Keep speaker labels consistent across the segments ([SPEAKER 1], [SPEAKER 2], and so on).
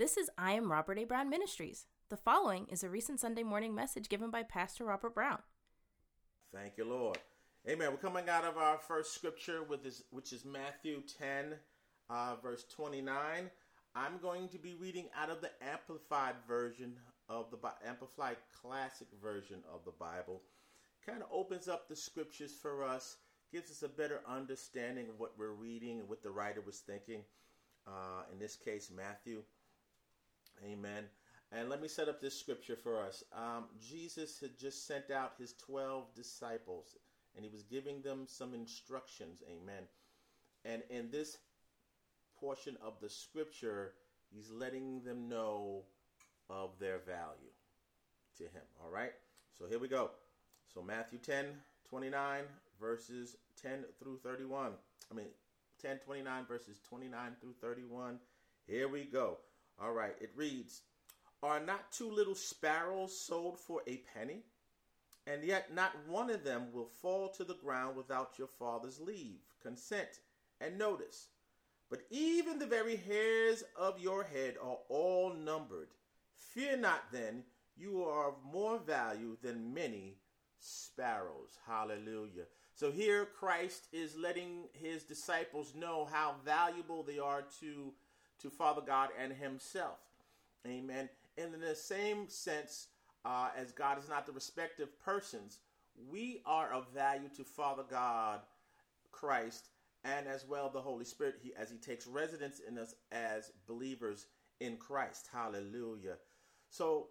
[SPEAKER 1] This is I Am Robert A. Brown Ministries. The following is a recent Sunday morning message given by Pastor Robert Brown.
[SPEAKER 2] Thank you, Lord. Amen. We're coming out of our first scripture, with this, which is Matthew 10, uh, verse 29. I'm going to be reading out of the Amplified version of the Amplified Classic version of the Bible. Kind of opens up the scriptures for us, gives us a better understanding of what we're reading and what the writer was thinking. Uh, in this case, Matthew. Amen. And let me set up this scripture for us. Um, Jesus had just sent out his 12 disciples and he was giving them some instructions. Amen. And in this portion of the scripture, he's letting them know of their value to him. All right. So here we go. So Matthew 10, 29, verses 10 through 31. I mean, 10, 29, verses 29 through 31. Here we go. All right. It reads Are not two little sparrows sold for a penny? And yet not one of them will fall to the ground without your father's leave, consent, and notice. But even the very hairs of your head are all numbered. Fear not then, you are of more value than many sparrows. Hallelujah. So here Christ is letting his disciples know how valuable they are to, to Father God and himself. Amen. And in the same sense, uh, as God is not the respective persons, we are of value to Father God, Christ, and as well the Holy Spirit he, as He takes residence in us as believers in Christ. Hallelujah. So,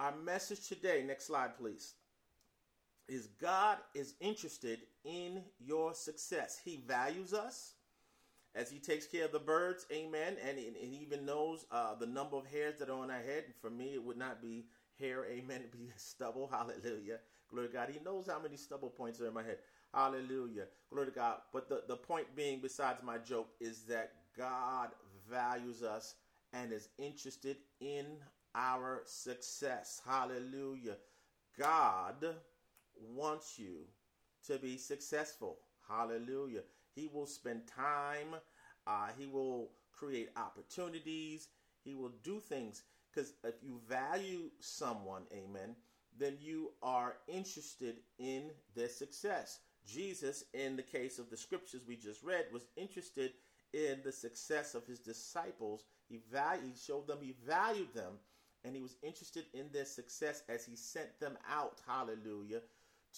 [SPEAKER 2] our message today, next slide, please, is God is interested in your success. He values us as He takes care of the birds, amen, and, and He even knows uh, the number of hairs that are on our head. And for me, it would not be hair, amen, it'd be stubble, hallelujah. Glory to God. He knows how many stubble points are in my head. Hallelujah. Glory to God. But the, the point being, besides my joke, is that God values us and is interested in our success. Hallelujah. God wants you to be successful. Hallelujah. He will spend time, uh, He will create opportunities, He will do things because if you value someone, amen, then you are interested in their success. Jesus, in the case of the scriptures we just read, was interested in the success of his disciples. He valued, he showed them he valued them, and he was interested in their success as he sent them out, hallelujah,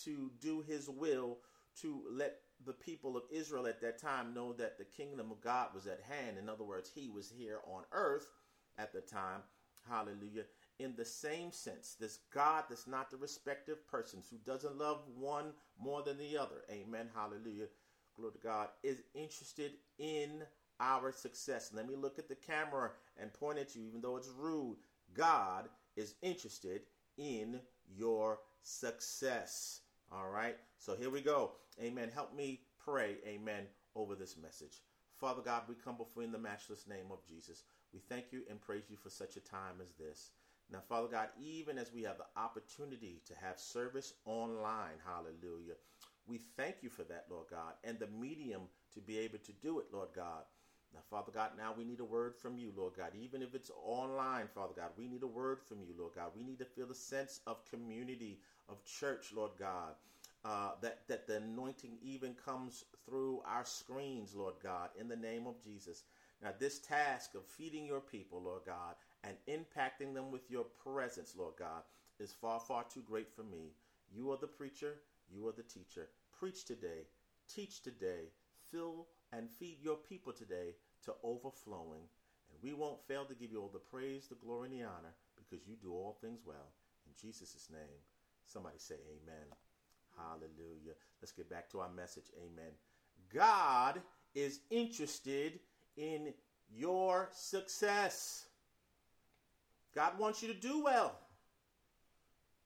[SPEAKER 2] to do his will, to let the people of Israel at that time know that the kingdom of God was at hand. In other words, he was here on earth at the time Hallelujah. In the same sense, this God that's not the respective persons, who doesn't love one more than the other, amen, hallelujah, glory to God, is interested in our success. Let me look at the camera and point at you, even though it's rude. God is interested in your success. All right, so here we go. Amen. Help me pray, amen, over this message. Father God, we come before you in the matchless name of Jesus. We thank you and praise you for such a time as this. Now, Father God, even as we have the opportunity to have service online, hallelujah, we thank you for that, Lord God, and the medium to be able to do it, Lord God. Now, Father God, now we need a word from you, Lord God. Even if it's online, Father God, we need a word from you, Lord God. We need to feel the sense of community, of church, Lord God. Uh, that, that the anointing even comes through our screens, Lord God, in the name of Jesus. Now, this task of feeding your people, Lord God, and impacting them with your presence, Lord God, is far, far too great for me. You are the preacher, you are the teacher. Preach today, teach today, fill and feed your people today to overflowing. And we won't fail to give you all the praise, the glory, and the honor because you do all things well. In Jesus' name, somebody say amen. Hallelujah. Let's get back to our message. Amen. God is interested in your success. God wants you to do well.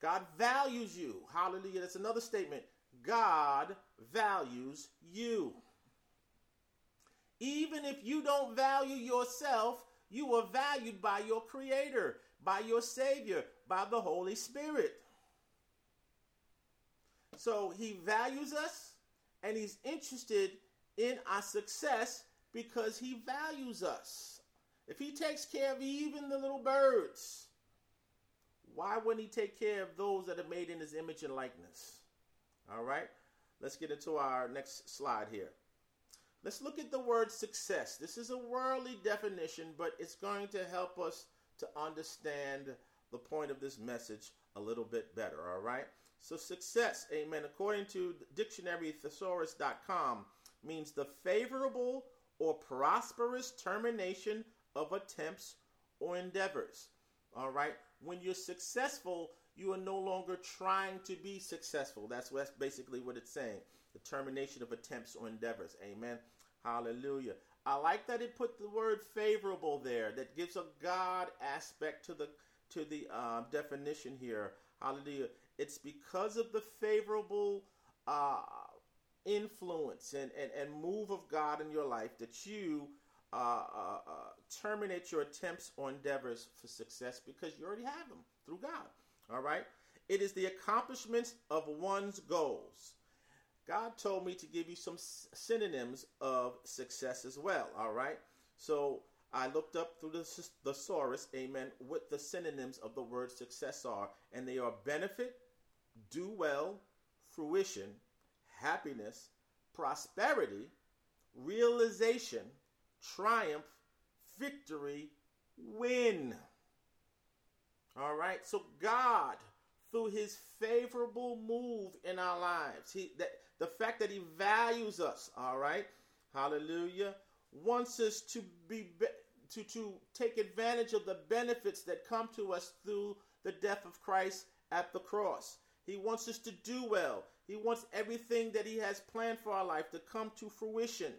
[SPEAKER 2] God values you. Hallelujah. That's another statement. God values you. Even if you don't value yourself, you are valued by your Creator, by your Savior, by the Holy Spirit. So He values us and He's interested in our success because he values us. If he takes care of even the little birds, why wouldn't he take care of those that are made in his image and likeness? All right, let's get into our next slide here. Let's look at the word success. This is a worldly definition, but it's going to help us to understand the point of this message a little bit better, all right? So, success, amen, according to dictionary thesaurus.com, means the favorable or prosperous termination of attempts or endeavors. All right? When you're successful, you are no longer trying to be successful. That's, that's basically what it's saying. The termination of attempts or endeavors. Amen. Hallelujah. I like that it put the word favorable there. That gives a God aspect to the to the uh, definition here. Hallelujah. It's because of the favorable uh, influence and, and, and move of God in your life that you uh, uh, uh, terminate your attempts or endeavors for success because you already have them through God. All right? It is the accomplishments of one's goals. God told me to give you some synonyms of success as well. All right? So I looked up through the thesaurus, amen, what the synonyms of the word success are, and they are benefit, do well, fruition, happiness, prosperity, realization, triumph, victory, win. All right. So God, through His favorable move in our lives, He that the fact that He values us. All right. Hallelujah. Wants us to be to to take advantage of the benefits that come to us through the death of Christ at the cross. He wants us to do well. He wants everything that He has planned for our life to come to fruition.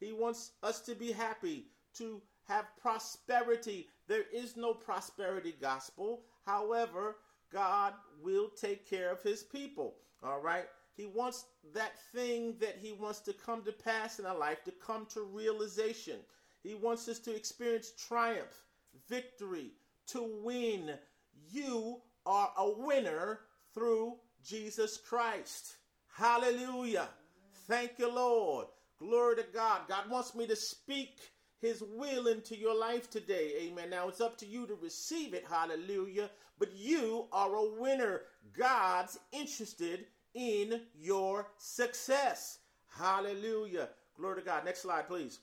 [SPEAKER 2] He wants us to be happy, to have prosperity. There is no prosperity gospel. However, God will take care of his people. All right? He wants that thing that he wants to come to pass in our life to come to realization. He wants us to experience triumph, victory, to win. You are a winner through Jesus Christ. Hallelujah. Thank you, Lord. Glory to God. God wants me to speak his will into your life today. Amen. Now it's up to you to receive it. Hallelujah. But you are a winner. God's interested in your success. Hallelujah. Glory to God. Next slide, please.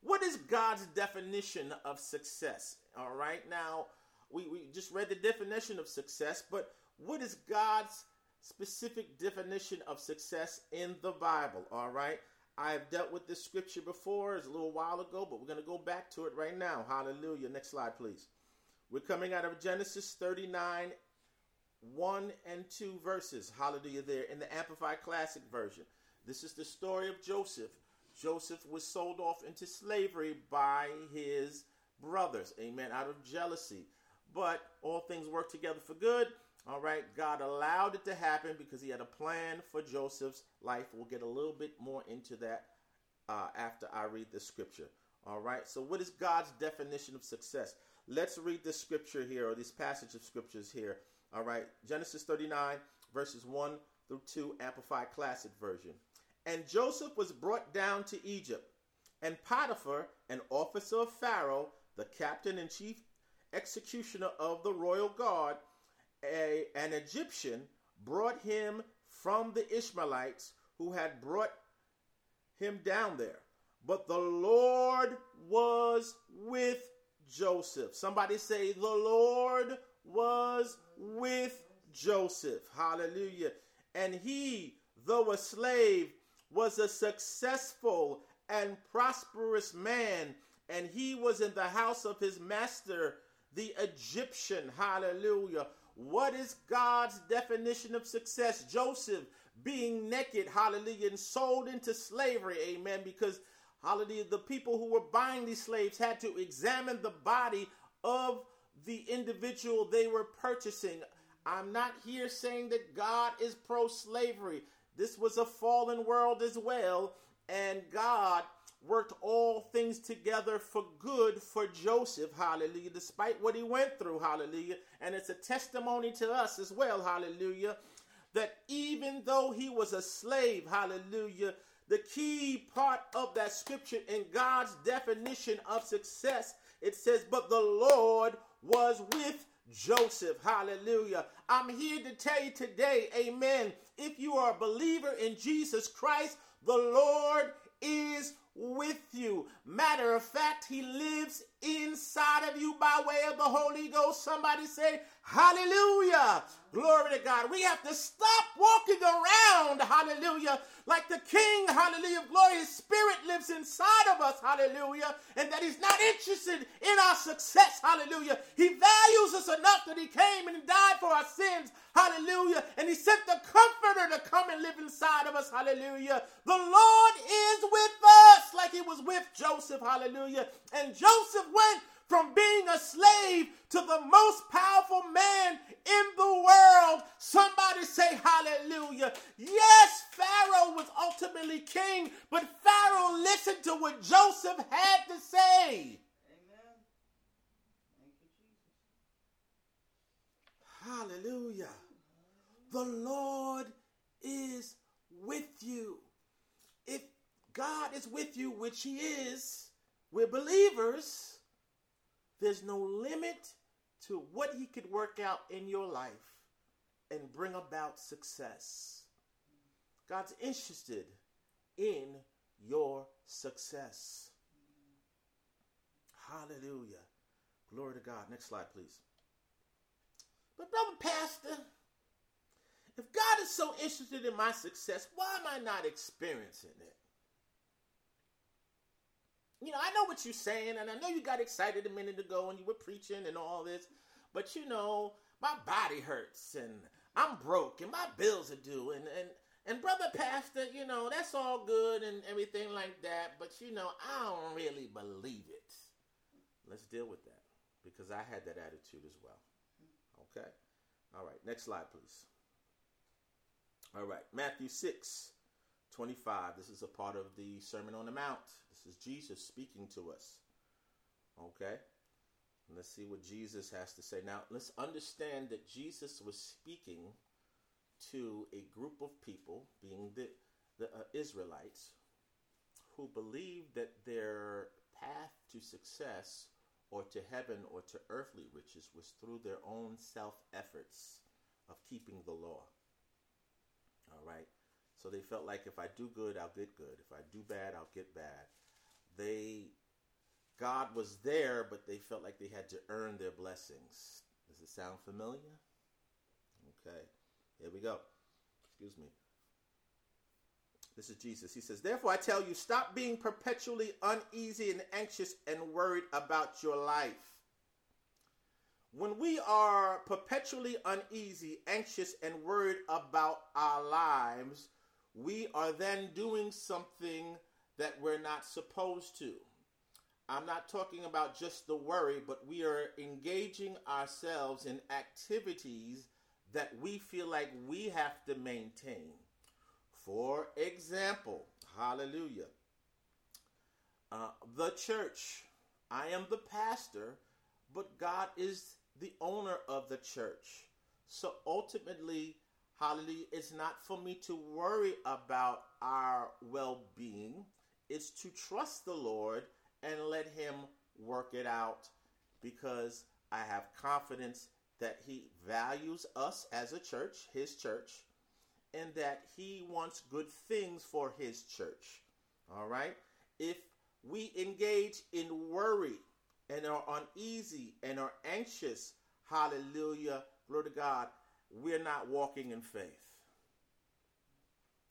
[SPEAKER 2] What is God's definition of success? All right. Now, we, we just read the definition of success, but what is God's specific definition of success in the Bible? All right. I've dealt with this scripture before, it's a little while ago, but we're going to go back to it right now. Hallelujah. Next slide, please. We're coming out of Genesis 39, 1 and 2 verses. Hallelujah, there in the Amplified Classic Version. This is the story of Joseph. Joseph was sold off into slavery by his brothers, amen, out of jealousy. But all things work together for good. All right, God allowed it to happen because He had a plan for Joseph's life. We'll get a little bit more into that uh, after I read the scripture. All right, so what is God's definition of success? Let's read this scripture here, or this passage of scriptures here. All right, Genesis 39, verses 1 through 2, Amplified Classic Version. And Joseph was brought down to Egypt, and Potiphar, an officer of Pharaoh, the captain and chief executioner of the royal guard, a, an Egyptian brought him from the Ishmaelites who had brought him down there. But the Lord was with Joseph. Somebody say, The Lord was with Joseph. Hallelujah. And he, though a slave, was a successful and prosperous man. And he was in the house of his master, the Egyptian. Hallelujah what is God's definition of success? Joseph being naked, hallelujah, and sold into slavery, amen, because, hallelujah, the people who were buying these slaves had to examine the body of the individual they were purchasing. I'm not here saying that God is pro slavery. This was a fallen world as well, and God worked all things together for good for Joseph, hallelujah, despite what he went through, hallelujah. And it's a testimony to us as well, hallelujah, that even though he was a slave, hallelujah, the key part of that scripture in God's definition of success. It says, But the Lord was with Joseph. Hallelujah. I'm here to tell you today, amen. If you are a believer in Jesus Christ, the Lord is with you. Matter of fact, he lives inside of you by way of the Holy Ghost. Somebody say, Hallelujah. Glory to God. We have to stop walking around, hallelujah, like the King, hallelujah, glory. His spirit lives inside of us, hallelujah, and that he's not interested in our success, hallelujah. He values us enough that he came and died for our sins, hallelujah, and he sent the comforter to come and live inside of us, hallelujah. The Lord is with us like he was with Joseph, hallelujah. And Joseph went from being a slave to the most powerful man in the world. Somebody say hallelujah. Yes, Pharaoh was ultimately king, but Pharaoh listened to what Joseph had to say. Hallelujah. The Lord is with you. If God is with you, which He is, we're believers there's no limit to what He could work out in your life and bring about success. God's interested in your success. Hallelujah. Glory to God. Next slide, please. But, brother pastor, if God is so interested in my success, why am I not experiencing it? You know, I know what you're saying, and I know you got excited a minute ago and you were preaching and all this, but you know, my body hurts and I'm broke and my bills are due and and and brother pastor, you know, that's all good and everything like that, but you know, I don't really believe it. Let's deal with that because I had that attitude as well. Okay? All right, next slide please. All right, Matthew 6 25. This is a part of the Sermon on the Mount. This is Jesus speaking to us. Okay? Let's see what Jesus has to say. Now, let's understand that Jesus was speaking to a group of people, being the, the uh, Israelites, who believed that their path to success or to heaven or to earthly riches was through their own self efforts of keeping the law. All right? So they felt like if I do good, I'll get good. If I do bad, I'll get bad. They, God was there, but they felt like they had to earn their blessings. Does it sound familiar? Okay, here we go. Excuse me. This is Jesus. He says, Therefore, I tell you, stop being perpetually uneasy and anxious and worried about your life. When we are perpetually uneasy, anxious, and worried about our lives, we are then doing something that we're not supposed to. I'm not talking about just the worry, but we are engaging ourselves in activities that we feel like we have to maintain. For example, hallelujah, uh, the church. I am the pastor, but God is the owner of the church. So ultimately, Hallelujah. It's not for me to worry about our well being, it's to trust the Lord and let Him work it out because I have confidence that He values us as a church, His church, and that He wants good things for His church. All right? If we engage in worry and are uneasy and are anxious, hallelujah, glory to God, we're not walking in faith.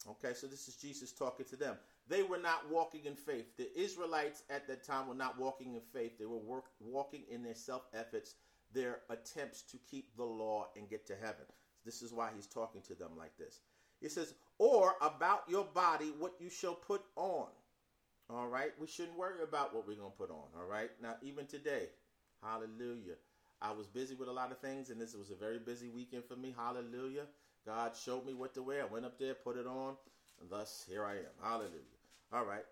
[SPEAKER 2] Okay, so this is Jesus talking to them. They were not walking in faith. The Israelites at that time were not walking in faith. They were work, walking in their self efforts, their attempts to keep the law and get to heaven. This is why he's talking to them like this. He says, or about your body, what you shall put on. All right, we shouldn't worry about what we're going to put on. All right, now, even today, hallelujah. I was busy with a lot of things, and this was a very busy weekend for me. Hallelujah. God showed me what to wear. I went up there, put it on, and thus here I am. Hallelujah. All right.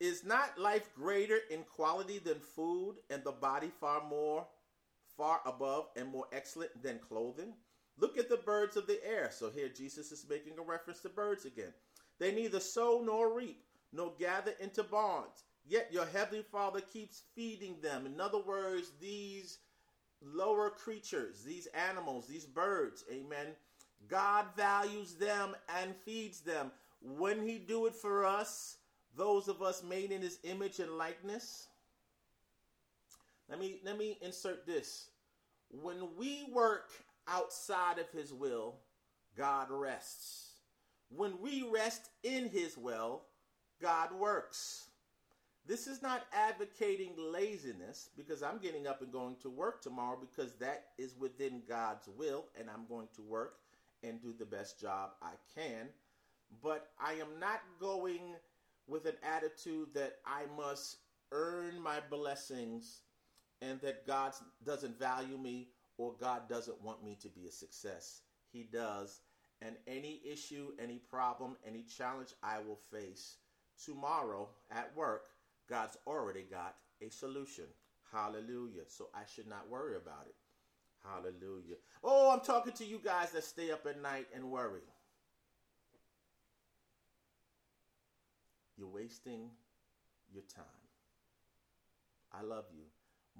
[SPEAKER 2] Is not life greater in quality than food, and the body far more, far above, and more excellent than clothing? Look at the birds of the air. So here Jesus is making a reference to birds again. They neither sow nor reap, nor gather into barns. Yet your heavenly Father keeps feeding them. In other words, these lower creatures, these animals, these birds, amen. God values them and feeds them. When he do it for us, those of us made in his image and likeness. Let me let me insert this. When we work outside of his will, God rests. When we rest in his will, God works. This is not advocating laziness because I'm getting up and going to work tomorrow because that is within God's will and I'm going to work and do the best job I can. But I am not going with an attitude that I must earn my blessings and that God doesn't value me or God doesn't want me to be a success. He does. And any issue, any problem, any challenge I will face tomorrow at work, God's already got a solution. Hallelujah. So I should not worry about it. Hallelujah. Oh, I'm talking to you guys that stay up at night and worry. You're wasting your time. I love you.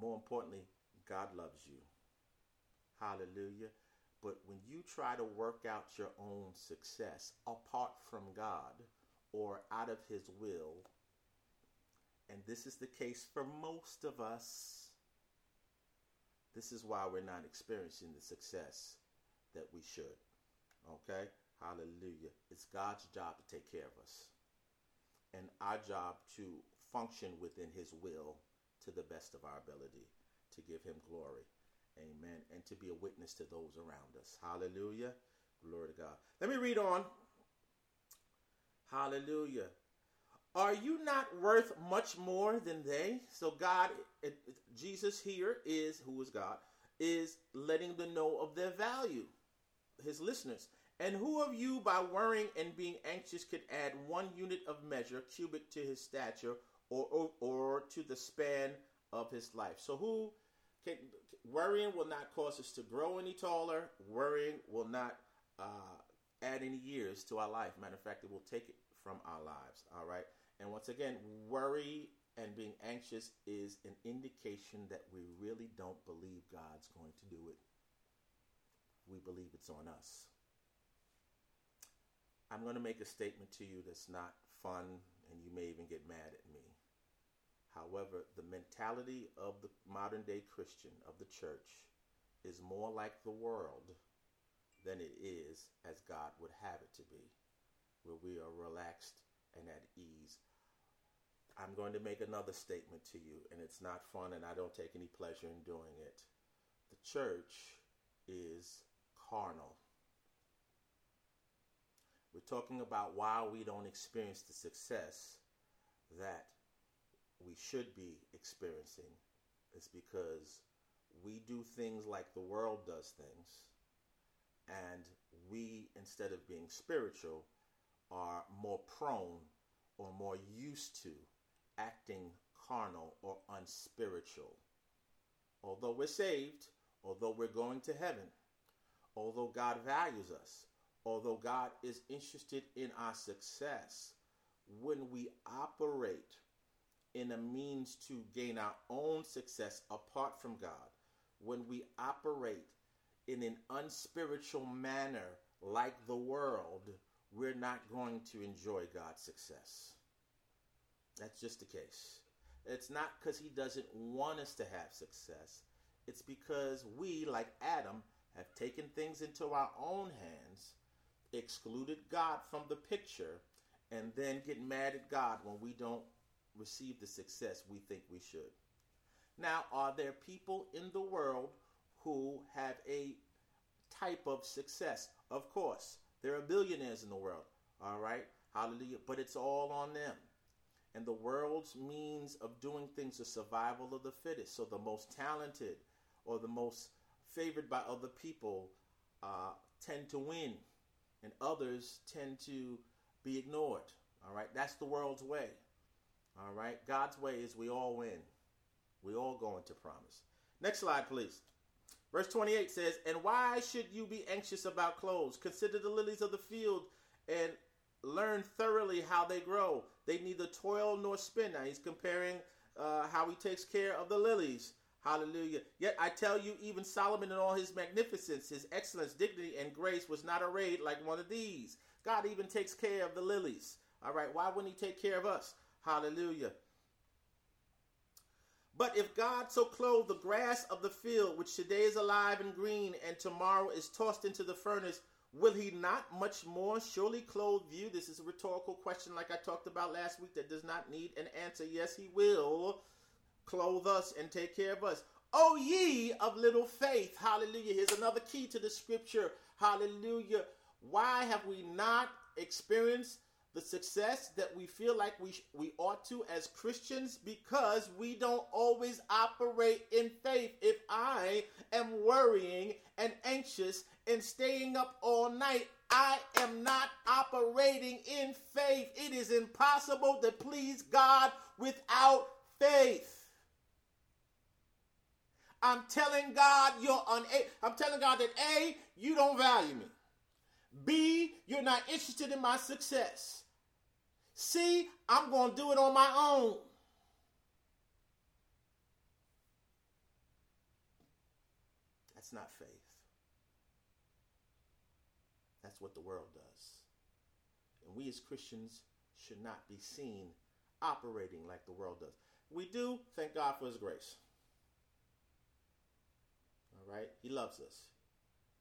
[SPEAKER 2] More importantly, God loves you. Hallelujah. But when you try to work out your own success apart from God or out of His will, and this is the case for most of us, this is why we're not experiencing the success that we should. Okay? Hallelujah. It's God's job to take care of us, and our job to function within His will to the best of our ability to give Him glory. Amen. And to be a witness to those around us. Hallelujah. Glory to God. Let me read on. Hallelujah. Are you not worth much more than they? So God, it, it, Jesus here is who is God is letting them know of their value, his listeners. And who of you, by worrying and being anxious, could add one unit of measure, cubit, to his stature, or or, or to the span of his life? So who can worrying will not cause us to grow any taller. Worrying will not uh, add any years to our life. Matter of fact, it will take it from our lives. All right. And once again, worry and being anxious is an indication that we really don't believe God's going to do it. We believe it's on us. I'm going to make a statement to you that's not fun, and you may even get mad at me. However, the mentality of the modern day Christian, of the church, is more like the world than it is as God would have it to be, where we are relaxed and at ease. I'm going to make another statement to you, and it's not fun, and I don't take any pleasure in doing it. The church is carnal. We're talking about why we don't experience the success that we should be experiencing It's because we do things like the world does things, and we, instead of being spiritual, more prone or more used to acting carnal or unspiritual. Although we're saved, although we're going to heaven, although God values us, although God is interested in our success, when we operate in a means to gain our own success apart from God, when we operate in an unspiritual manner like the world, we're not going to enjoy God's success. That's just the case. It's not because He doesn't want us to have success, it's because we, like Adam, have taken things into our own hands, excluded God from the picture, and then get mad at God when we don't receive the success we think we should. Now, are there people in the world who have a type of success? Of course. There are billionaires in the world, all right? Hallelujah. But it's all on them. And the world's means of doing things is survival of the fittest. So the most talented or the most favored by other people uh, tend to win, and others tend to be ignored. All right? That's the world's way. All right. God's way is we all win. We all go into promise. Next slide, please. Verse 28 says, And why should you be anxious about clothes? Consider the lilies of the field and learn thoroughly how they grow. They neither toil nor spin. Now he's comparing uh, how he takes care of the lilies. Hallelujah. Yet I tell you, even Solomon in all his magnificence, his excellence, dignity, and grace was not arrayed like one of these. God even takes care of the lilies. All right. Why wouldn't he take care of us? Hallelujah. But if God so clothe the grass of the field, which today is alive and green, and tomorrow is tossed into the furnace, will he not much more surely clothe you? This is a rhetorical question, like I talked about last week, that does not need an answer. Yes, he will clothe us and take care of us. O ye of little faith. Hallelujah. Here's another key to the scripture. Hallelujah. Why have we not experienced the success that we feel like we we ought to as Christians because we don't always operate in faith. If I am worrying and anxious and staying up all night, I am not operating in faith. It is impossible to please God without faith. I'm telling God you're unable. I'm telling God that A, you don't value me. B, you're not interested in my success. See, I'm going to do it on my own. That's not faith. That's what the world does. And we as Christians should not be seen operating like the world does. We do, thank God for His grace. All right? He loves us.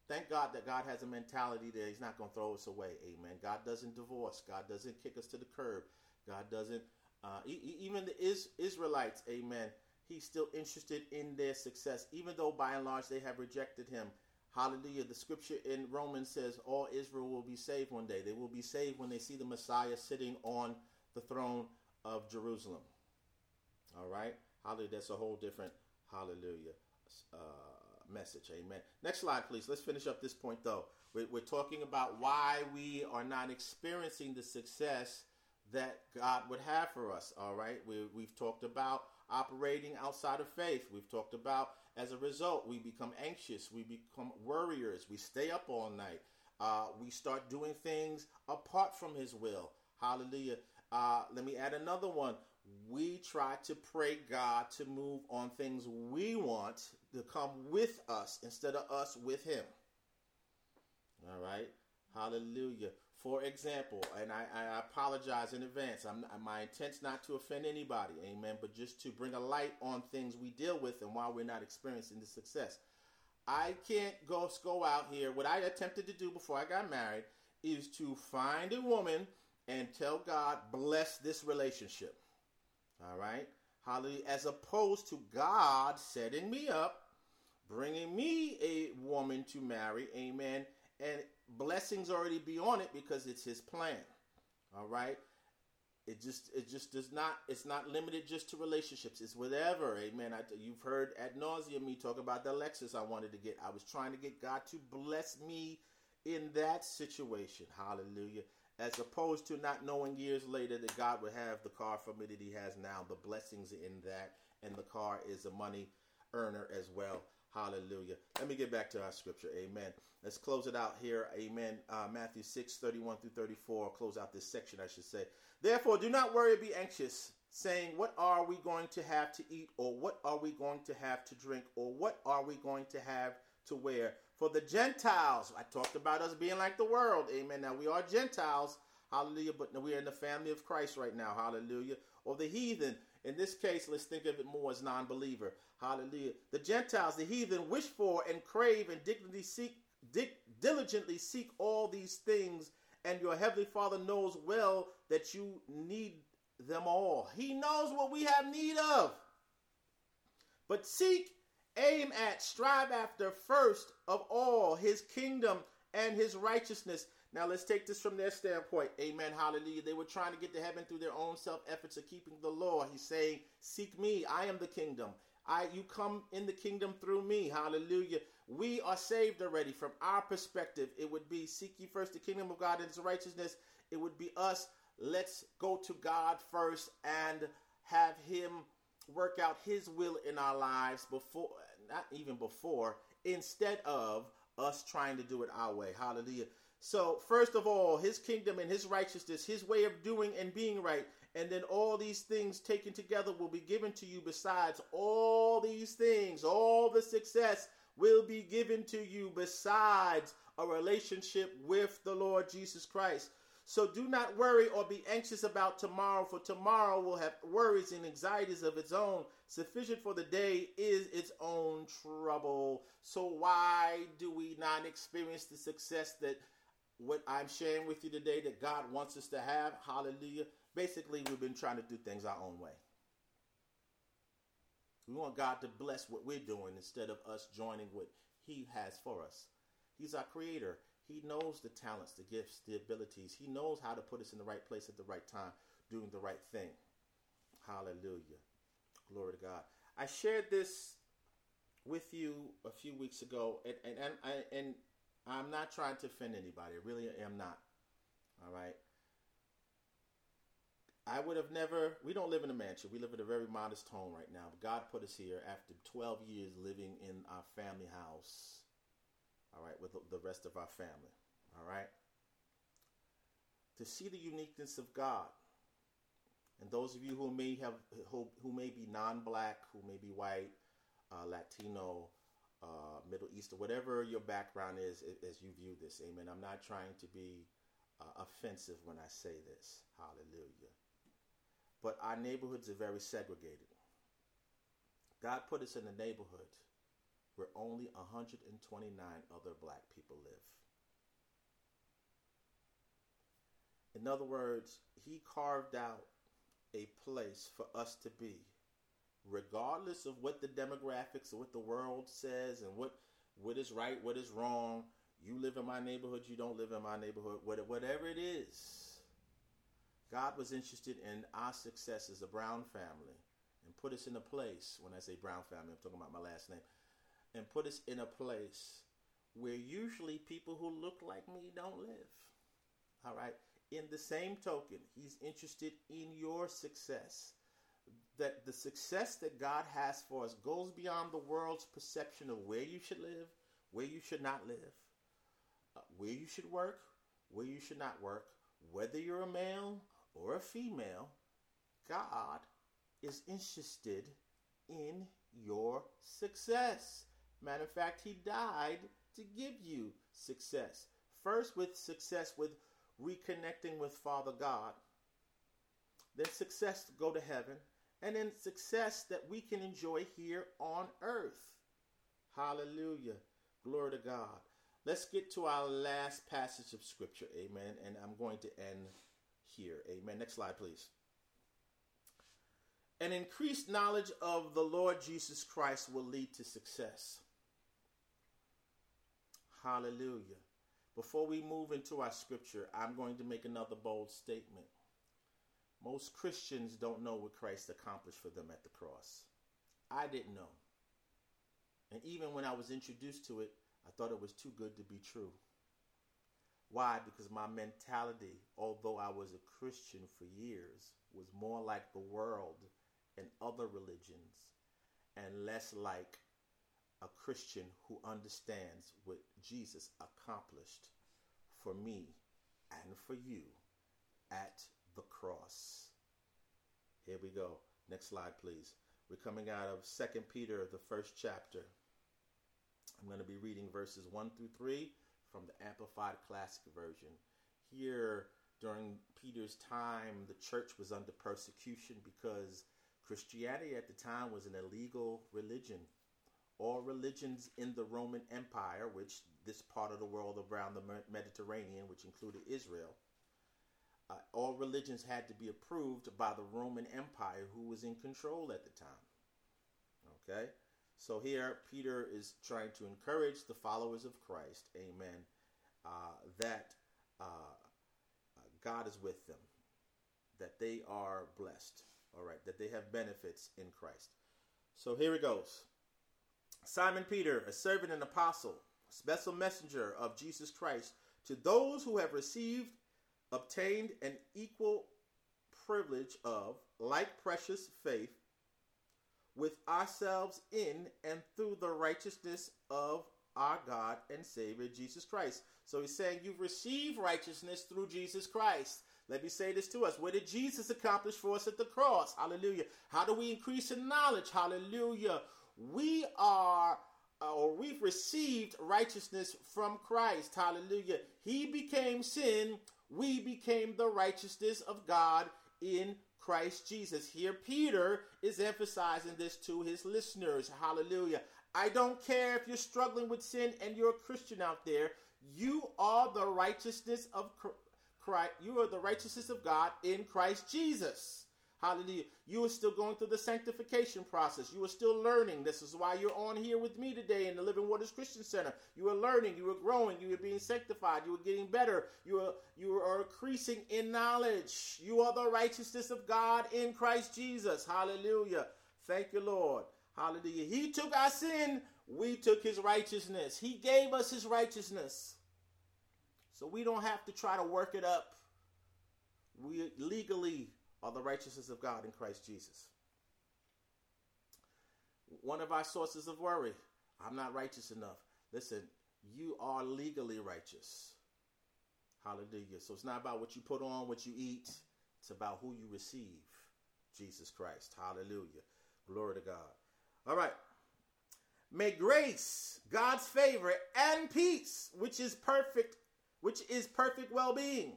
[SPEAKER 2] Thank God that God has a mentality that He's not going to throw us away. Amen. God doesn't divorce. God doesn't kick us to the curb. God doesn't, uh, even the Is- Israelites, amen, He's still interested in their success, even though by and large they have rejected Him. Hallelujah. The scripture in Romans says all Israel will be saved one day. They will be saved when they see the Messiah sitting on the throne of Jerusalem. All right. Hallelujah. That's a whole different, hallelujah. Uh, message. Amen. Next slide, please. Let's finish up this point, though. We're, we're talking about why we are not experiencing the success that God would have for us. All right. We, we've talked about operating outside of faith. We've talked about as a result, we become anxious, we become worriers, we stay up all night, uh, we start doing things apart from His will. Hallelujah. Uh, let me add another one we try to pray God to move on things we want to come with us instead of us with Him. All right. Hallelujah. For example, and I, I apologize in advance. I'm, my intent's not to offend anybody, amen, but just to bring a light on things we deal with and why we're not experiencing the success. I can't go go out here. What I attempted to do before I got married is to find a woman and tell God, bless this relationship. All right. Hallelujah. As opposed to God setting me up, bringing me a woman to marry. Amen. And blessings already be on it because it's his plan. All right. It just it just does not it's not limited just to relationships. It's whatever. Amen. I, you've heard ad nauseum me talk about the Lexus I wanted to get. I was trying to get God to bless me in that situation. Hallelujah as opposed to not knowing years later that God would have the car for me that He has now, the blessings in that, and the car is a money earner as well. Hallelujah. Let me get back to our scripture. Amen. Let's close it out here. Amen. Uh, Matthew 6, 31 through 34. Close out this section, I should say. Therefore, do not worry, be anxious, saying, What are we going to have to eat, or what are we going to have to drink, or what are we going to have to wear? For the Gentiles. I talked about us being like the world. Amen. Now we are Gentiles. Hallelujah. But we are in the family of Christ right now. Hallelujah. Or the heathen. In this case, let's think of it more as non believer. Hallelujah. The Gentiles, the heathen, wish for and crave and dignity seek, di- diligently seek all these things. And your heavenly Father knows well that you need them all. He knows what we have need of. But seek aim at, strive after first of all his kingdom and his righteousness. Now let's take this from their standpoint. Amen. Hallelujah. They were trying to get to heaven through their own self efforts of keeping the law. He's saying, Seek me. I am the kingdom. I you come in the kingdom through me. Hallelujah. We are saved already. From our perspective, it would be seek ye first the kingdom of God and his righteousness. It would be us. Let's go to God first and have him work out his will in our lives before not even before, instead of us trying to do it our way. Hallelujah. So, first of all, his kingdom and his righteousness, his way of doing and being right, and then all these things taken together will be given to you. Besides all these things, all the success will be given to you, besides a relationship with the Lord Jesus Christ. So do not worry or be anxious about tomorrow, for tomorrow will have worries and anxieties of its own. Sufficient for the day is its own trouble. So why do we not experience the success that what I'm sharing with you today that God wants us to have? Hallelujah. Basically, we've been trying to do things our own way. We want God to bless what we're doing instead of us joining what He has for us. He's our creator. He knows the talents, the gifts, the abilities. He knows how to put us in the right place at the right time, doing the right thing. Hallelujah. Glory to God. I shared this with you a few weeks ago, and and and, I, and I'm not trying to offend anybody. I really am not. All right. I would have never. We don't live in a mansion. We live in a very modest home right now. But God put us here after 12 years living in our family house all right, with the rest of our family, all right? To see the uniqueness of God. And those of you who may have who, who may be non-black, who may be white, uh, Latino, uh, Middle or whatever your background is as you view this, amen. I'm not trying to be uh, offensive when I say this, hallelujah. But our neighborhoods are very segregated. God put us in a neighborhood where only 129 other black people live. In other words, he carved out a place for us to be, regardless of what the demographics or what the world says and what, what is right, what is wrong. You live in my neighborhood, you don't live in my neighborhood, whatever it is. God was interested in our success as a Brown family and put us in a place. When I say Brown family, I'm talking about my last name and put us in a place where usually people who look like me don't live. All right. In the same token, he's interested in your success. That the success that God has for us goes beyond the world's perception of where you should live, where you should not live, uh, where you should work, where you should not work, whether you're a male or a female. God is interested in your success. Matter of fact, he died to give you success. First, with success with reconnecting with Father God, then success to go to heaven, and then success that we can enjoy here on earth. Hallelujah. Glory to God. Let's get to our last passage of Scripture. Amen. And I'm going to end here. Amen. Next slide, please. An increased knowledge of the Lord Jesus Christ will lead to success. Hallelujah. Before we move into our scripture, I'm going to make another bold statement. Most Christians don't know what Christ accomplished for them at the cross. I didn't know. And even when I was introduced to it, I thought it was too good to be true. Why? Because my mentality, although I was a Christian for years, was more like the world and other religions and less like a Christian who understands what Jesus accomplished for me and for you at the cross. Here we go. Next slide, please. We're coming out of Second Peter, the first chapter. I'm going to be reading verses 1 through 3 from the Amplified Classic Version. Here, during Peter's time, the church was under persecution because Christianity at the time was an illegal religion all religions in the Roman Empire, which this part of the world around the Mediterranean, which included Israel, uh, all religions had to be approved by the Roman Empire, who was in control at the time. Okay? So here, Peter is trying to encourage the followers of Christ, amen, uh, that uh, God is with them, that they are blessed, all right, that they have benefits in Christ. So here it goes. Simon Peter, a servant and apostle, a special messenger of Jesus Christ, to those who have received, obtained an equal privilege of, like precious faith, with ourselves in and through the righteousness of our God and Savior Jesus Christ. So he's saying you've received righteousness through Jesus Christ. Let me say this to us. What did Jesus accomplish for us at the cross? Hallelujah. How do we increase in knowledge? Hallelujah. We are uh, or we've received righteousness from Christ. Hallelujah. He became sin. We became the righteousness of God in Christ Jesus. Here, Peter is emphasizing this to his listeners. Hallelujah. I don't care if you're struggling with sin and you're a Christian out there. You are the righteousness of Christ. You are the righteousness of God in Christ Jesus. Hallelujah. You are still going through the sanctification process. You are still learning. This is why you're on here with me today in the Living Waters Christian Center. You are learning. You are growing. You are being sanctified. You are getting better. You are you are increasing in knowledge. You are the righteousness of God in Christ Jesus. Hallelujah. Thank you, Lord. Hallelujah. He took our sin. We took his righteousness. He gave us his righteousness. So we don't have to try to work it up. We legally are the righteousness of God in Christ Jesus. One of our sources of worry I'm not righteous enough. Listen, you are legally righteous. Hallelujah. So it's not about what you put on, what you eat, it's about who you receive Jesus Christ. Hallelujah. Glory to God. All right. May grace, God's favor, and peace, which is perfect, which is perfect well being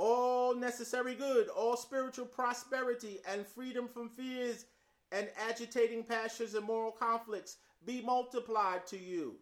[SPEAKER 2] all necessary good, all spiritual prosperity, and freedom from fears and agitating passions and moral conflicts be multiplied to you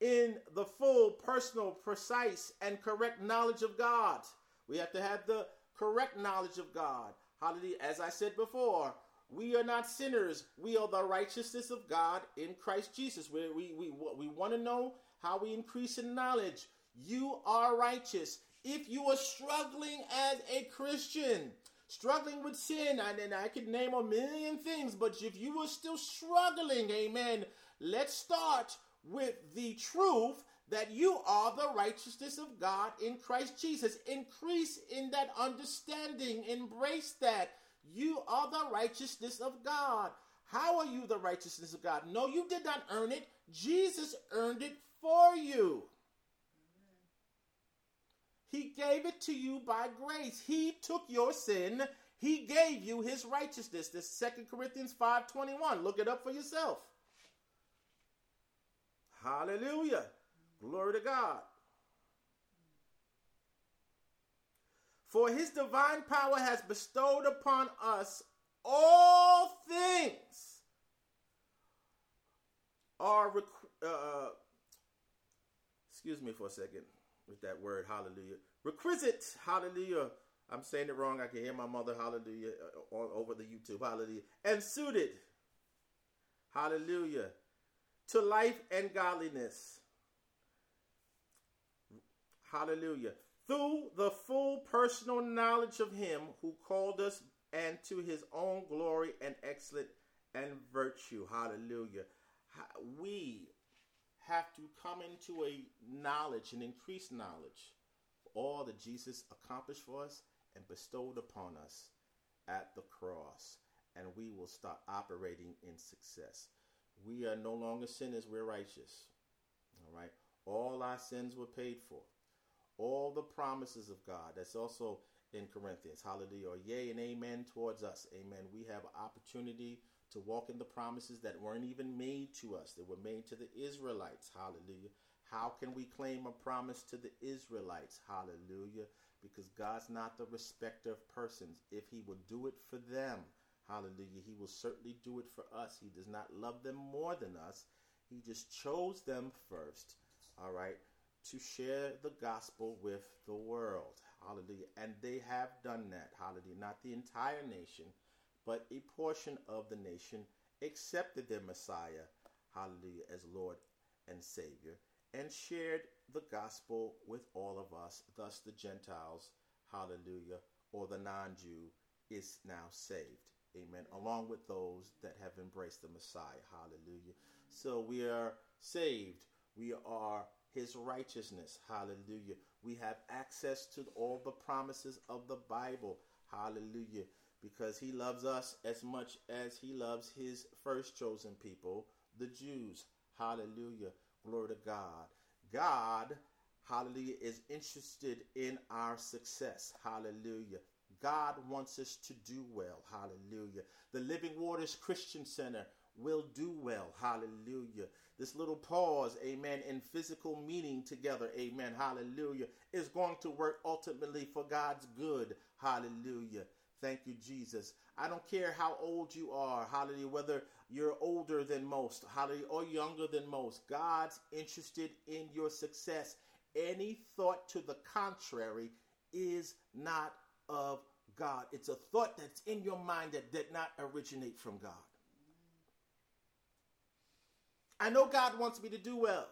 [SPEAKER 2] in the full, personal, precise, and correct knowledge of God. We have to have the correct knowledge of God. Hallelujah. As I said before, we are not sinners. We are the righteousness of God in Christ Jesus. We, we, we, we want to know how we increase in knowledge. You are righteous if you are struggling as a Christian, struggling with sin, and, and I could name a million things, but if you are still struggling, amen, let's start with the truth that you are the righteousness of God in Christ Jesus. Increase in that understanding, embrace that. You are the righteousness of God. How are you the righteousness of God? No, you did not earn it. Jesus earned it for you. He gave it to you by grace. He took your sin. He gave you his righteousness. This Second Corinthians 5:21. Look it up for yourself. Hallelujah. Glory to God. For his divine power has bestowed upon us all things are uh, excuse me for a second with that word, hallelujah. Requisite, hallelujah. I'm saying it wrong. I can hear my mother, hallelujah, uh, all over the YouTube, hallelujah. And suited, hallelujah, to life and godliness. Hallelujah. Through the full personal knowledge of Him who called us and to His own glory and excellent and virtue. Hallelujah. We have to come into a knowledge, an increased knowledge, of all that Jesus accomplished for us and bestowed upon us at the cross. And we will start operating in success. We are no longer sinners, we're righteous. All right. All our sins were paid for. All the promises of God. That's also in Corinthians. Hallelujah. Yea and amen towards us. Amen. We have opportunity to walk in the promises that weren't even made to us, that were made to the Israelites. Hallelujah. How can we claim a promise to the Israelites? Hallelujah. Because God's not the respecter of persons. If He will do it for them, hallelujah, He will certainly do it for us. He does not love them more than us. He just chose them first, all right, to share the gospel with the world. Hallelujah. And they have done that. Hallelujah. Not the entire nation, but a portion of the nation accepted their Messiah, hallelujah, as Lord and Savior, and shared the gospel with all of us. Thus, the Gentiles, hallelujah, or the non Jew, is now saved. Amen. Along with those that have embraced the Messiah. Hallelujah. So we are saved. We are his righteousness. Hallelujah. We have access to all the promises of the Bible. Hallelujah because he loves us as much as he loves his first chosen people, the Jews. Hallelujah. Glory to God. God, hallelujah, is interested in our success. Hallelujah. God wants us to do well. Hallelujah. The Living Waters Christian Center will do well. Hallelujah. This little pause, amen, in physical meeting together, amen, hallelujah, is going to work ultimately for God's good. Hallelujah. Thank you, Jesus. I don't care how old you are, hallelujah, whether you're older than most, hallelujah, or younger than most. God's interested in your success. Any thought to the contrary is not of God. It's a thought that's in your mind that did not originate from God. I know God wants me to do well.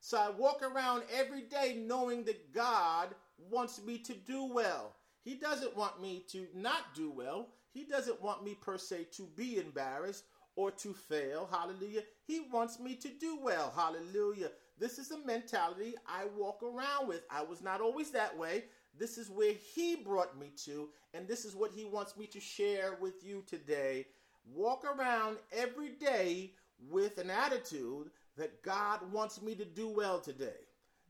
[SPEAKER 2] So I walk around every day knowing that God wants me to do well. He doesn't want me to not do well. He doesn't want me per se to be embarrassed or to fail. Hallelujah. He wants me to do well. Hallelujah. This is a mentality I walk around with. I was not always that way. This is where He brought me to, and this is what He wants me to share with you today. Walk around every day with an attitude that God wants me to do well today.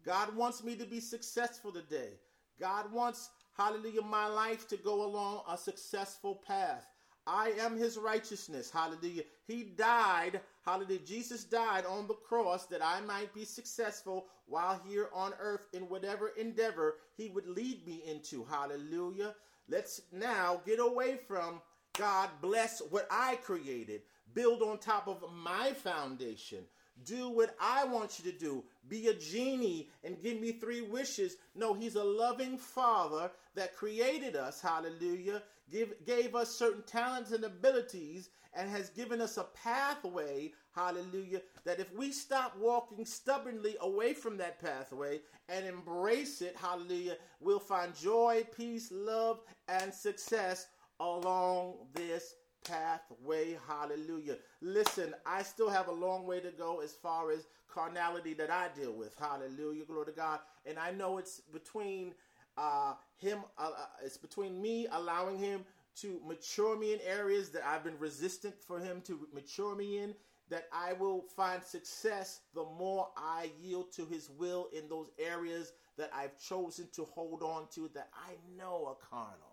[SPEAKER 2] God wants me to be successful today. God wants, hallelujah, my life to go along a successful path. I am his righteousness. Hallelujah. He died. Hallelujah. Jesus died on the cross that I might be successful while here on earth in whatever endeavor he would lead me into. Hallelujah. Let's now get away from God bless what I created. Build on top of my foundation. Do what I want you to do. Be a genie and give me three wishes. No, he's a loving father that created us. Hallelujah. Give, gave us certain talents and abilities and has given us a pathway. Hallelujah. That if we stop walking stubbornly away from that pathway and embrace it, hallelujah, we'll find joy, peace, love, and success along this pathway. Hallelujah. Listen, I still have a long way to go as far as carnality that I deal with. Hallelujah. Glory to God. And I know it's between uh, him, uh, uh, it's between me allowing him to mature me in areas that I've been resistant for him to mature me in, that I will find success the more I yield to his will in those areas that I've chosen to hold on to that I know are carnal.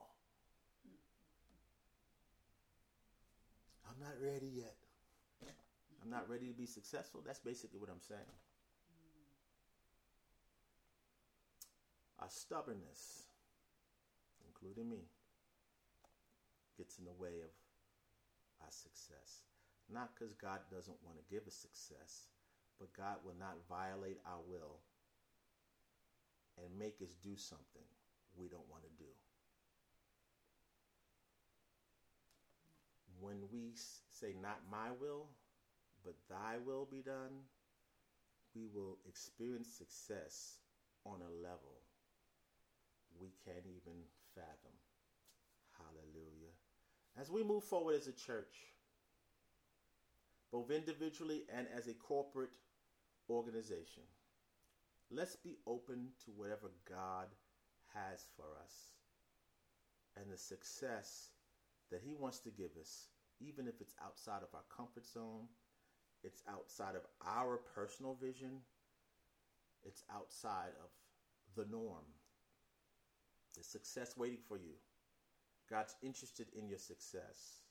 [SPEAKER 2] I'm not ready yet. I'm not ready to be successful. That's basically what I'm saying. Our stubbornness, including me, gets in the way of our success. Not because God doesn't want to give us success, but God will not violate our will and make us do something we don't want to do. When we say, Not my will, but thy will be done, we will experience success on a level we can't even fathom. Hallelujah. As we move forward as a church, both individually and as a corporate organization, let's be open to whatever God has for us and the success that He wants to give us even if it's outside of our comfort zone, it's outside of our personal vision, it's outside of the norm. There's success waiting for you. God's interested in your success.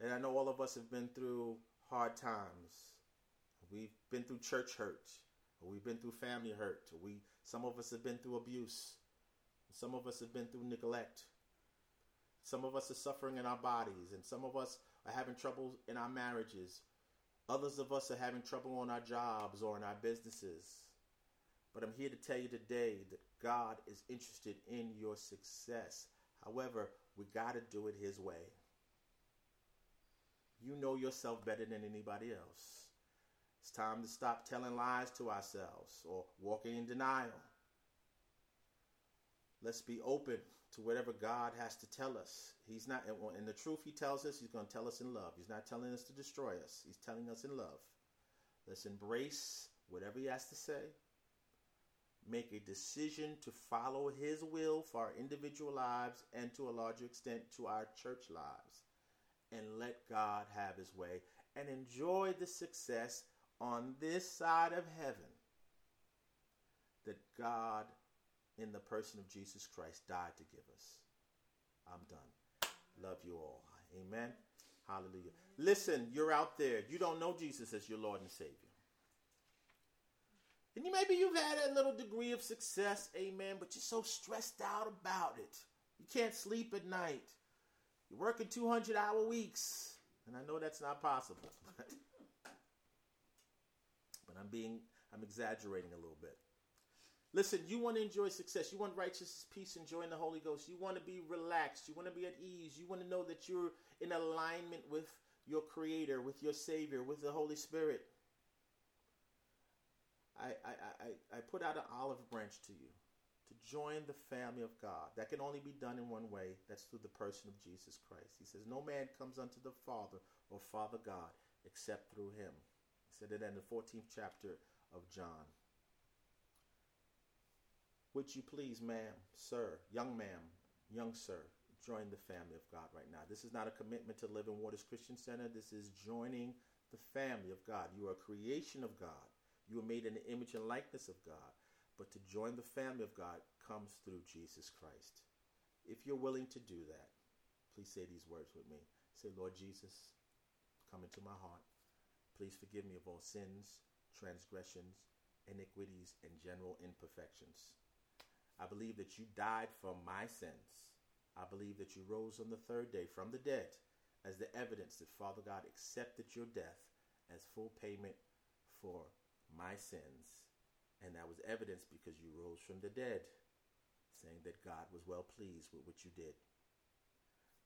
[SPEAKER 2] And I know all of us have been through hard times. We've been through church hurt, we've been through family hurt, we some of us have been through abuse. Some of us have been through neglect. Some of us are suffering in our bodies, and some of us are having trouble in our marriages. Others of us are having trouble on our jobs or in our businesses. But I'm here to tell you today that God is interested in your success. However, we got to do it His way. You know yourself better than anybody else. It's time to stop telling lies to ourselves or walking in denial. Let's be open whatever God has to tell us. He's not, and the truth He tells us, He's going to tell us in love. He's not telling us to destroy us, He's telling us in love. Let's embrace whatever He has to say. Make a decision to follow His will for our individual lives and to a larger extent to our church lives. And let God have His way and enjoy the success on this side of heaven that God, in the person of Jesus Christ, died to give us. I'm done. Love you all. Amen. Hallelujah. Listen, you're out there. You don't know Jesus as your Lord and Savior. And you, maybe you've had a little degree of success, amen, but you're so stressed out about it. You can't sleep at night. You're working 200 hour weeks. And I know that's not possible. but I'm being, I'm exaggerating a little bit. Listen, you want to enjoy success. You want righteousness, peace, enjoying the Holy Ghost. You want to be relaxed. You want to be at ease. You want to know that you're in alignment with your Creator, with your Savior, with the Holy Spirit. I, I, I, I put out an olive branch to you to join the family of God. That can only be done in one way. That's through the person of Jesus Christ. He says, No man comes unto the Father or Father God except through him. He said it in the 14th chapter of John. Would you please, ma'am, sir, young ma'am, young sir, join the family of God right now? This is not a commitment to Living Waters Christian Center. This is joining the family of God. You are a creation of God. You are made in the image and likeness of God. But to join the family of God comes through Jesus Christ. If you're willing to do that, please say these words with me. Say, Lord Jesus, come into my heart. Please forgive me of all sins, transgressions, iniquities, and general imperfections. I believe that you died for my sins. I believe that you rose on the third day from the dead as the evidence that Father God accepted your death as full payment for my sins. And that was evidence because you rose from the dead, saying that God was well pleased with what you did.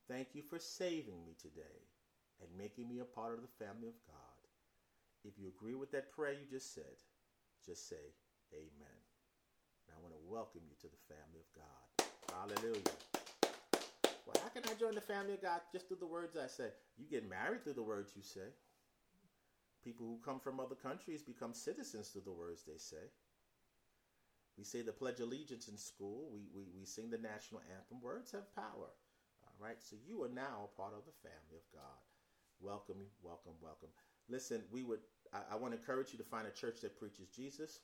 [SPEAKER 2] Thank you for saving me today and making me a part of the family of God. If you agree with that prayer you just said, just say amen. I want to welcome you to the family of God. Hallelujah. Well, how can I join the family of God just through the words I say? You get married through the words you say. People who come from other countries become citizens through the words they say. We say the Pledge of Allegiance in school. We, we, we sing the national anthem. Words have power. All right. So you are now a part of the family of God. Welcome, welcome, welcome. Listen, we would I, I want to encourage you to find a church that preaches Jesus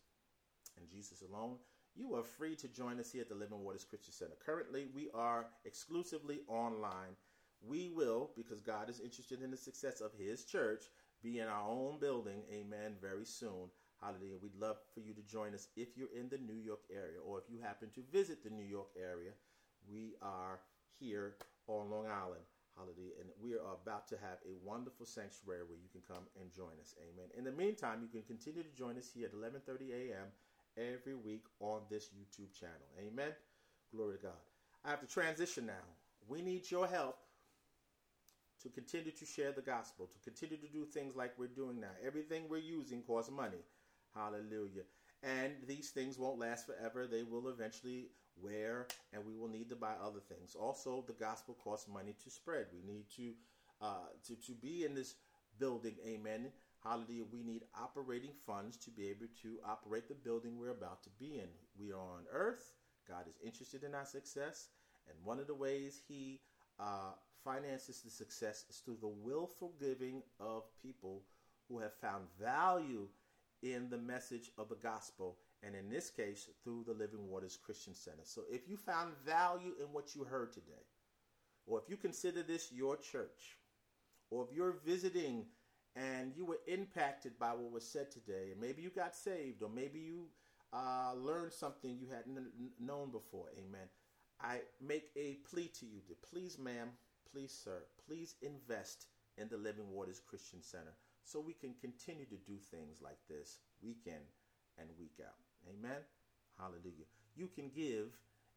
[SPEAKER 2] and Jesus alone you are free to join us here at the Living Waters Christian Center. Currently, we are exclusively online. We will, because God is interested in the success of His church, be in our own building, amen, very soon. Hallelujah. We'd love for you to join us if you're in the New York area or if you happen to visit the New York area. We are here on Long Island. Hallelujah. And we are about to have a wonderful sanctuary where you can come and join us. Amen. In the meantime, you can continue to join us here at 11:30 a.m every week on this YouTube channel. Amen. Glory to God. I have to transition now. We need your help to continue to share the gospel, to continue to do things like we're doing now. Everything we're using costs money. Hallelujah. And these things won't last forever. They will eventually wear, and we will need to buy other things. Also, the gospel costs money to spread. We need to uh, to to be in this building. Amen. Hallelujah. We need operating funds to be able to operate the building we're about to be in. We are on earth. God is interested in our success. And one of the ways He uh, finances the success is through the willful giving of people who have found value in the message of the gospel. And in this case, through the Living Waters Christian Center. So if you found value in what you heard today, or if you consider this your church, or if you're visiting and you were impacted by what was said today, and maybe you got saved, or maybe you uh, learned something you hadn't known before, amen. I make a plea to you to please, ma'am, please, sir, please invest in the Living Waters Christian Center so we can continue to do things like this week in and week out. Amen. Hallelujah. You can give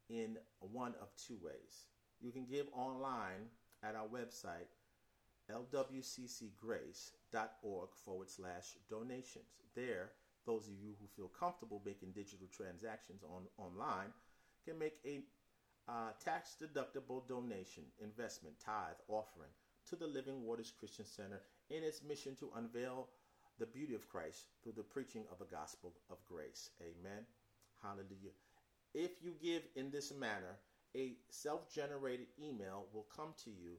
[SPEAKER 2] in one of two ways. You can give online at our website lwccgrace.org forward slash donations. There, those of you who feel comfortable making digital transactions on online can make a uh, tax deductible donation, investment, tithe, offering to the Living Waters Christian Center in its mission to unveil the beauty of Christ through the preaching of the gospel of grace. Amen. Hallelujah. If you give in this manner, a self generated email will come to you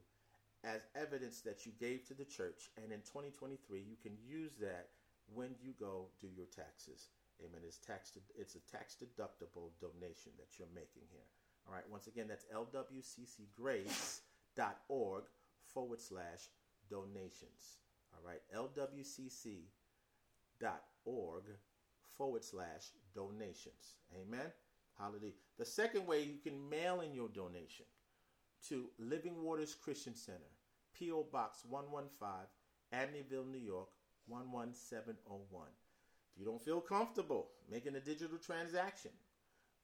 [SPEAKER 2] as evidence that you gave to the church. And in 2023, you can use that when you go do your taxes. Amen. It's tax it's a tax deductible donation that you're making here. All right. Once again, that's lwccgrace.org forward slash donations. All right. lwcc.org forward slash donations. Amen. Hallelujah. The second way you can mail in your donation to Living Waters Christian Center, P.O. Box 115, Amityville, New York 11701. If you don't feel comfortable making a digital transaction,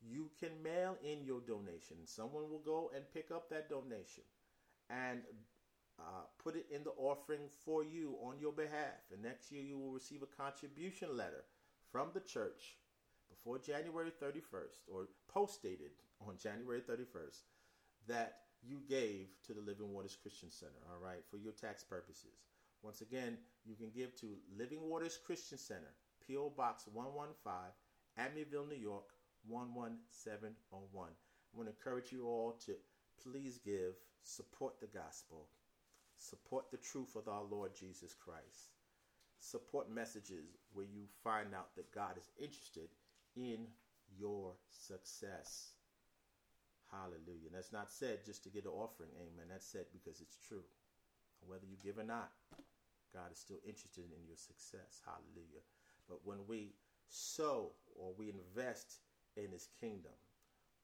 [SPEAKER 2] you can mail in your donation. Someone will go and pick up that donation and uh, put it in the offering for you on your behalf. And next year you will receive a contribution letter from the church before January 31st or post dated on January 31st that you gave to the Living Waters Christian Center, all right, for your tax purposes. Once again, you can give to Living Waters Christian Center, P.O. Box 115, Amityville, New York 11701. I want to encourage you all to please give, support the gospel, support the truth of our Lord Jesus Christ, support messages where you find out that God is interested in your success. Hallelujah. And that's not said just to get an offering. Amen. That's said because it's true. Whether you give or not, God is still interested in your success. Hallelujah. But when we sow or we invest in his kingdom,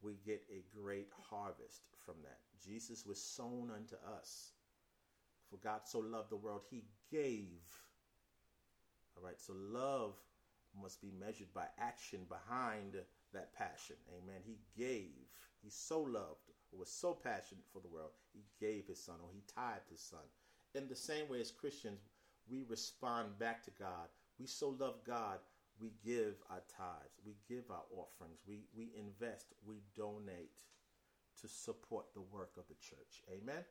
[SPEAKER 2] we get a great harvest from that. Jesus was sown unto us. For God so loved the world, he gave. All right, so love must be measured by action behind that passion. Amen. He gave. He so loved, was so passionate for the world, he gave his son, or he tithed his son. In the same way as Christians, we respond back to God. We so love God, we give our tithes, we give our offerings, we, we invest, we donate to support the work of the church. Amen.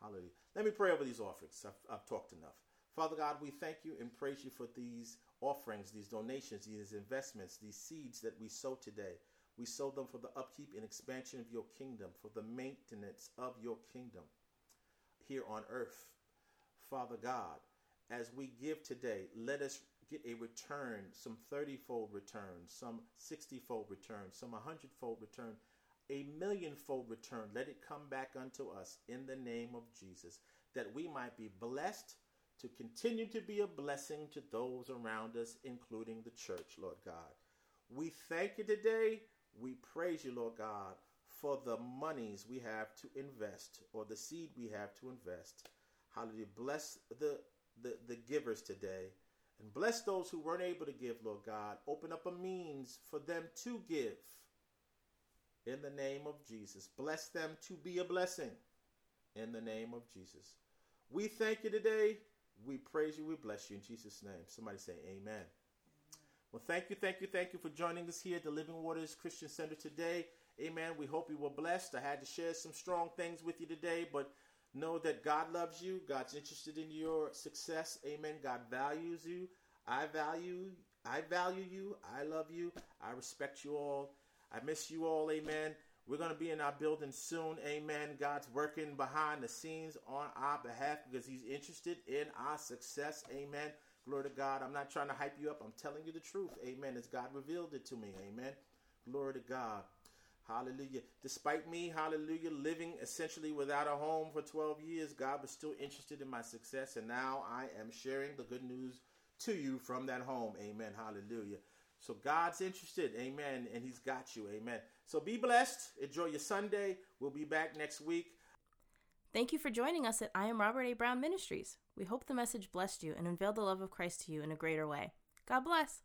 [SPEAKER 2] Hallelujah. Let me pray over these offerings. I've, I've talked enough. Father God, we thank you and praise you for these offerings, these donations, these investments, these seeds that we sow today. We sow them for the upkeep and expansion of your kingdom, for the maintenance of your kingdom here on earth. Father God, as we give today, let us get a return, some 30 fold return, some 60 fold return, some 100 fold return, a million fold return. Let it come back unto us in the name of Jesus, that we might be blessed to continue to be a blessing to those around us, including the church, Lord God. We thank you today. We praise you, Lord God, for the monies we have to invest or the seed we have to invest. Hallelujah. Bless the, the, the givers today. And bless those who weren't able to give, Lord God. Open up a means for them to give. In the name of Jesus. Bless them to be a blessing. In the name of Jesus. We thank you today. We praise you. We bless you in Jesus' name. Somebody say amen. Well, thank you, thank you, thank you for joining us here at the Living Waters Christian Center today. Amen. We hope you were blessed. I had to share some strong things with you today, but know that God loves you. God's interested in your success. Amen. God values you. I value I value you. I love you. I respect you all. I miss you all. Amen. We're going to be in our building soon. Amen. God's working behind the scenes on our behalf because He's interested in our success. Amen. Glory to God. I'm not trying to hype you up. I'm telling you the truth. Amen. As God revealed it to me. Amen. Glory to God. Hallelujah. Despite me, hallelujah, living essentially without a home for 12 years, God was still interested in my success. And now I am sharing the good news to you from that home. Amen. Hallelujah. So God's interested. Amen. And He's got you. Amen. So be blessed. Enjoy your Sunday. We'll be back next week.
[SPEAKER 1] Thank you for joining us at I Am Robert A. Brown Ministries. We hope the message blessed you and unveiled the love of Christ to you in a greater way. God bless.